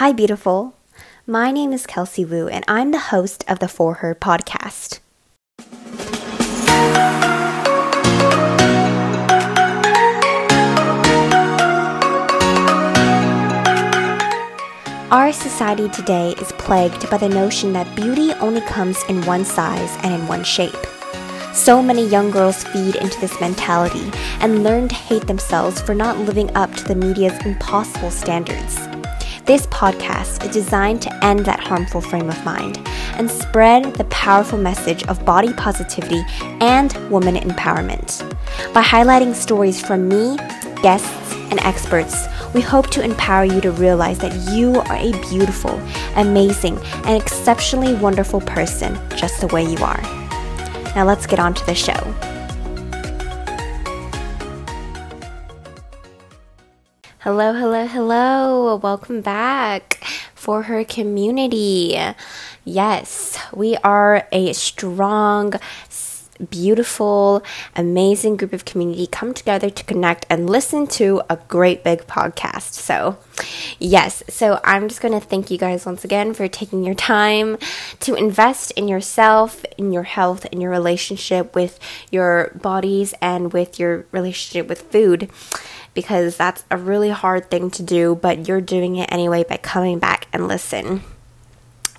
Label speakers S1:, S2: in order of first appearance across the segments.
S1: Hi, beautiful. My name is Kelsey Wu, and I'm the host of the For Her podcast. Our society today is plagued by the notion that beauty only comes in one size and in one shape. So many young girls feed into this mentality and learn to hate themselves for not living up to the media's impossible standards. This podcast is designed to end that harmful frame of mind and spread the powerful message of body positivity and woman empowerment. By highlighting stories from me, guests, and experts, we hope to empower you to realize that you are a beautiful, amazing, and exceptionally wonderful person just the way you are. Now let's get on to the show. Hello, hello, hello. Welcome back for her community. Yes, we are a strong, beautiful, amazing group of community come together to connect and listen to a great big podcast. So, yes, so I'm just going to thank you guys once again for taking your time to invest in yourself, in your health, in your relationship with your bodies, and with your relationship with food because that's a really hard thing to do, but you're doing it anyway by coming back and listen.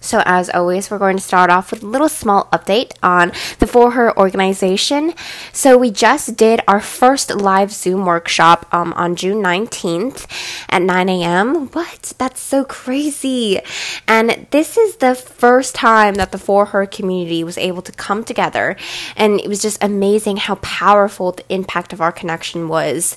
S1: So, as always, we're going to start off with a little small update on the For Her organization. So, we just did our first live Zoom workshop um, on June 19th at 9 a.m. What? That's so crazy. And this is the first time that the For Her community was able to come together. And it was just amazing how powerful the impact of our connection was.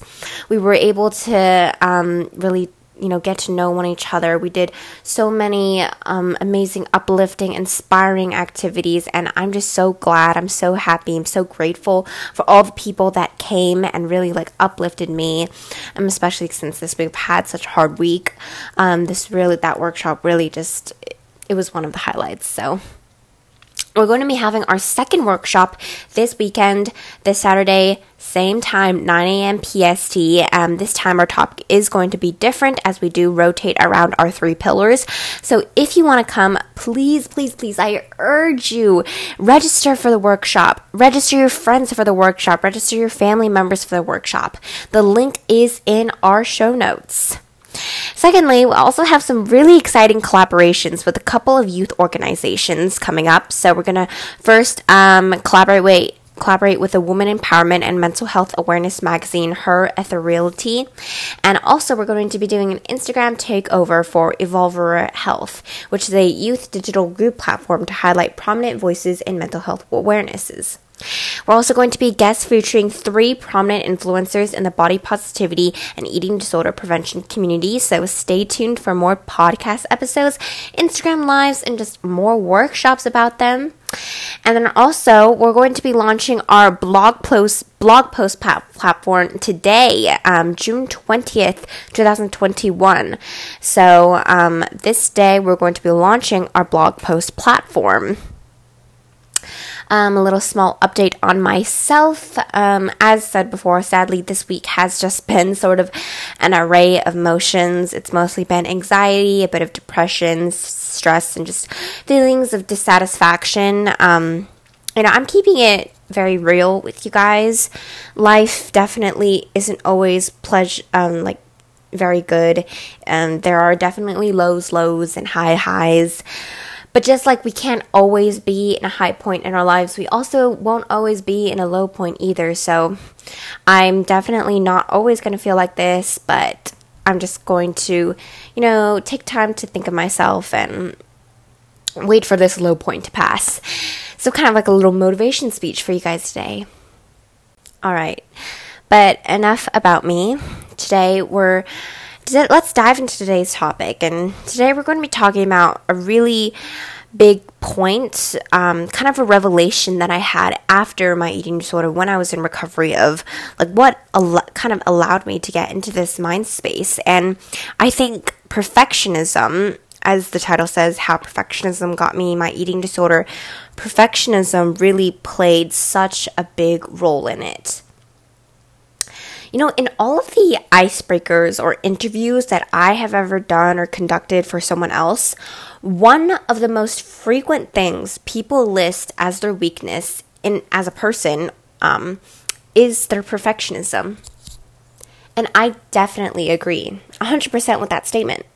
S1: We were able to um, really you know get to know one each other. We did so many um, amazing uplifting inspiring activities and i'm just so glad. I'm so happy. I'm so grateful for all the people that came and really like uplifted me um, especially since this we've had such a hard week. Um, this really that workshop really just it was one of the highlights so we're going to be having our second workshop this weekend, this Saturday, same time, 9 a.m. PST. Um, this time, our topic is going to be different as we do rotate around our three pillars. So, if you want to come, please, please, please, I urge you register for the workshop, register your friends for the workshop, register your family members for the workshop. The link is in our show notes. Secondly, we also have some really exciting collaborations with a couple of youth organizations coming up. So we're gonna first um, collaborate with collaborate with the Woman Empowerment and Mental Health Awareness magazine, Her Ethereality. And also, we're going to be doing an Instagram takeover for Evolver Health, which is a youth digital group platform to highlight prominent voices in mental health awarenesses. We're also going to be guest featuring three prominent influencers in the body positivity and eating disorder prevention community. So stay tuned for more podcast episodes, Instagram lives, and just more workshops about them. And then also, we're going to be launching our blog post blog post platform today, um, June twentieth, two thousand twenty one. So um, this day, we're going to be launching our blog post platform. Um, a little small update on myself. Um, as said before, sadly, this week has just been sort of an array of emotions. It's mostly been anxiety, a bit of depression, stress, and just feelings of dissatisfaction. Um, you know, I'm keeping it very real with you guys. Life definitely isn't always pleasure, um, like very good. and there are definitely lows, lows, and high highs. But just like we can't always be in a high point in our lives, we also won't always be in a low point either. So I'm definitely not always going to feel like this, but I'm just going to, you know, take time to think of myself and wait for this low point to pass. So, kind of like a little motivation speech for you guys today. All right. But enough about me. Today we're let's dive into today's topic. And today we're going to be talking about a really big point, um, kind of a revelation that I had after my eating disorder when I was in recovery of like what al- kind of allowed me to get into this mind space. And I think perfectionism, as the title says, how perfectionism got me my eating disorder, perfectionism really played such a big role in it You know, in all of the icebreakers or interviews that I have ever done or conducted for someone else, one of the most frequent things people list as their weakness in as a person um, is their perfectionism. And I definitely agree 100% with that statement.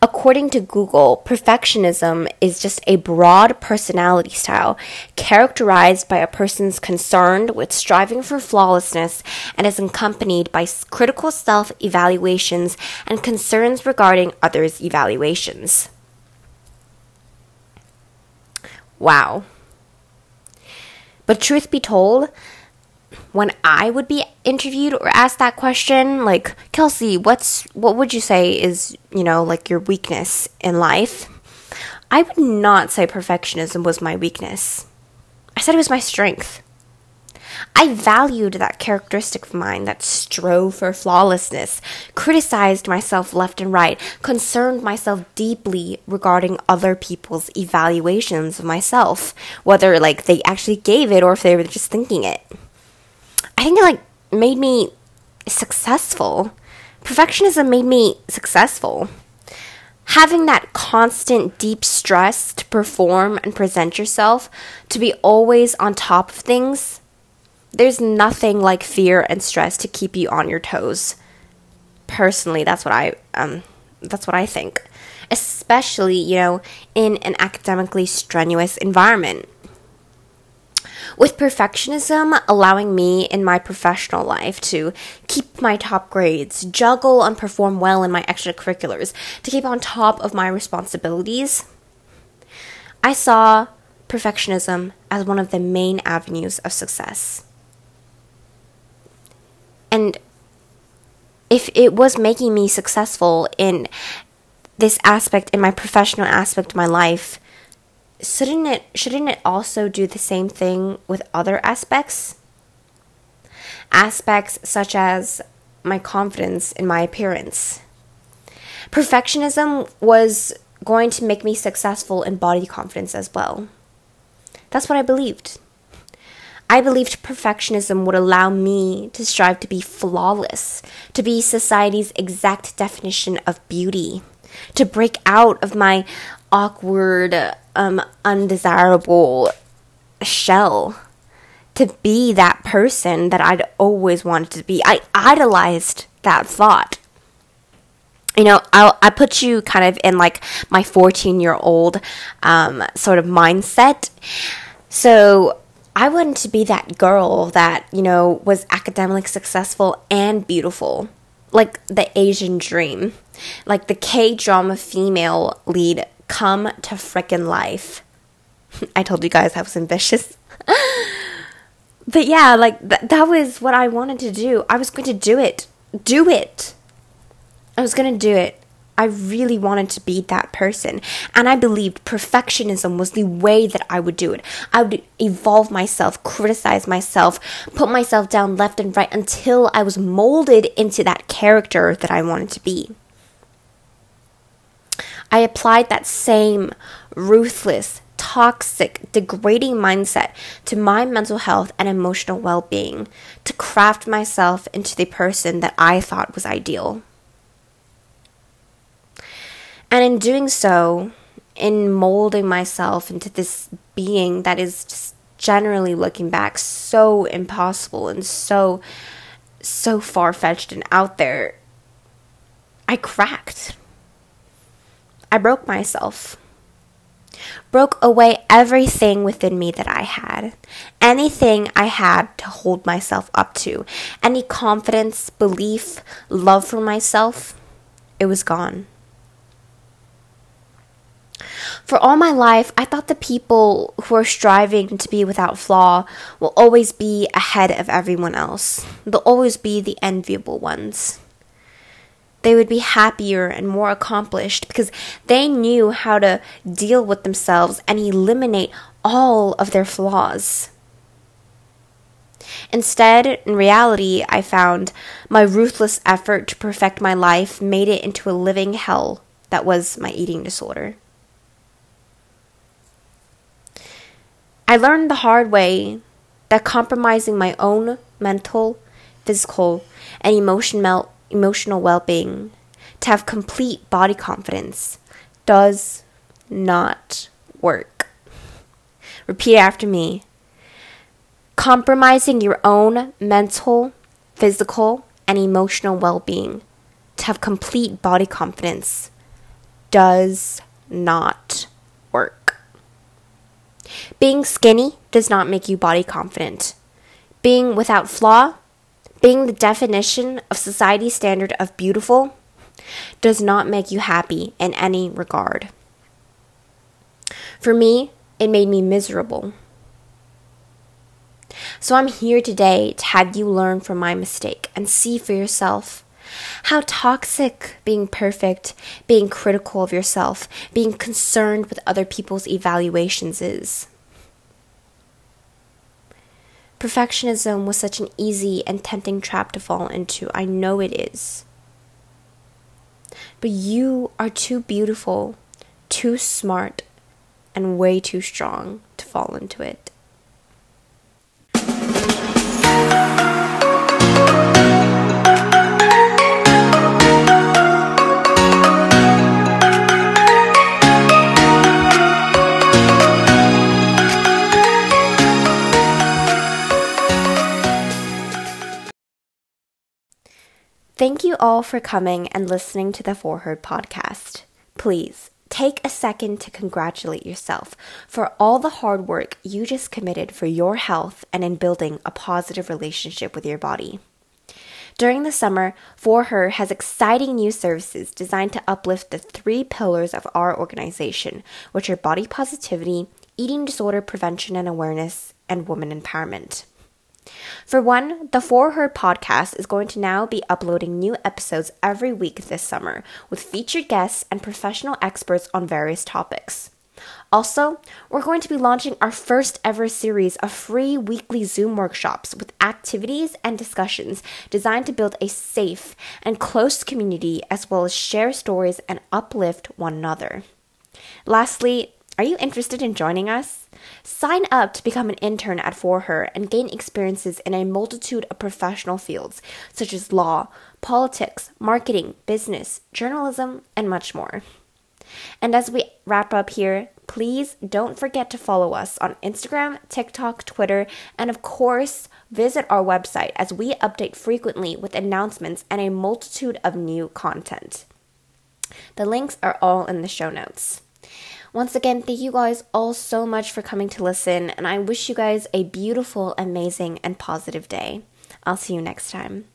S1: According to Google, perfectionism is just a broad personality style characterized by a person's concern with striving for flawlessness and is accompanied by critical self evaluations and concerns regarding others' evaluations. Wow. But truth be told, when I would be interviewed or asked that question, like, Kelsey, what's what would you say is, you know, like your weakness in life? I would not say perfectionism was my weakness. I said it was my strength. I valued that characteristic of mine that strove for flawlessness, criticized myself left and right, concerned myself deeply regarding other people's evaluations of myself, whether like they actually gave it or if they were just thinking it. I think it like made me successful. Perfectionism made me successful. Having that constant deep stress to perform and present yourself, to be always on top of things, there's nothing like fear and stress to keep you on your toes. Personally, that's what I um that's what I think. Especially, you know, in an academically strenuous environment with perfectionism allowing me in my professional life to keep my top grades, juggle and perform well in my extracurriculars, to keep on top of my responsibilities. I saw perfectionism as one of the main avenues of success. And if it was making me successful in this aspect, in my professional aspect of my life, shouldn't it shouldn't it also do the same thing with other aspects? Aspects such as my confidence in my appearance. Perfectionism was going to make me successful in body confidence as well. That's what I believed. I believed perfectionism would allow me to strive to be flawless, to be society's exact definition of beauty, to break out of my awkward, um, undesirable shell to be that person that I'd always wanted to be. I idolized that thought. You know, I'll, I put you kind of in like my 14 year old um, sort of mindset. So I wanted to be that girl that, you know, was academically successful and beautiful. Like the Asian dream. Like the K drama female lead come to frickin' life. I told you guys I was ambitious. but yeah, like th- that was what I wanted to do. I was going to do it. Do it. I was going to do it. I really wanted to be that person. And I believed perfectionism was the way that I would do it. I would evolve myself, criticize myself, put myself down left and right until I was molded into that character that I wanted to be. I applied that same ruthless, toxic, degrading mindset to my mental health and emotional well being to craft myself into the person that I thought was ideal. And in doing so, in molding myself into this being that is just generally looking back so impossible and so so far fetched and out there, I cracked. I broke myself. Broke away everything within me that I had. Anything I had to hold myself up to. Any confidence, belief, love for myself, it was gone. For all my life, I thought the people who are striving to be without flaw will always be ahead of everyone else. They'll always be the enviable ones they would be happier and more accomplished because they knew how to deal with themselves and eliminate all of their flaws. Instead, in reality, I found my ruthless effort to perfect my life made it into a living hell that was my eating disorder. I learned the hard way that compromising my own mental, physical, and emotional emotional well-being, to have complete body confidence does not work. Repeat after me. Compromising your own mental, physical, and emotional well-being to have complete body confidence does not work. Being skinny does not make you body confident. Being without flaw, being the definition of society's standard of beautiful, does not make you happy in any regard. For me, it made me miserable. So I'm here today to have you learn from my mistake and see for yourself how toxic being perfect, being critical of yourself, being concerned with other people's evaluations is. Perfectionism was such an easy and tempting trap to fall into. I know it is. But you are too beautiful, too smart, and way too strong to fall into it. Thank you all for coming and listening to the For Her podcast. Please take a second to congratulate yourself for all the hard work you just committed for your health and in building a positive relationship with your body. During the summer, For Her has exciting new services designed to uplift the three pillars of our organization, which are body positivity, eating disorder prevention and awareness, and woman empowerment. For one, the For Her podcast is going to now be uploading new episodes every week this summer with featured guests and professional experts on various topics. Also, we're going to be launching our first ever series of free weekly Zoom workshops with activities and discussions designed to build a safe and close community as well as share stories and uplift one another. Lastly, are you interested in joining us? Sign up to become an intern at For Her and gain experiences in a multitude of professional fields such as law, politics, marketing, business, journalism, and much more. And as we wrap up here, please don't forget to follow us on Instagram, TikTok, Twitter, and of course, visit our website as we update frequently with announcements and a multitude of new content. The links are all in the show notes. Once again, thank you guys all so much for coming to listen, and I wish you guys a beautiful, amazing, and positive day. I'll see you next time.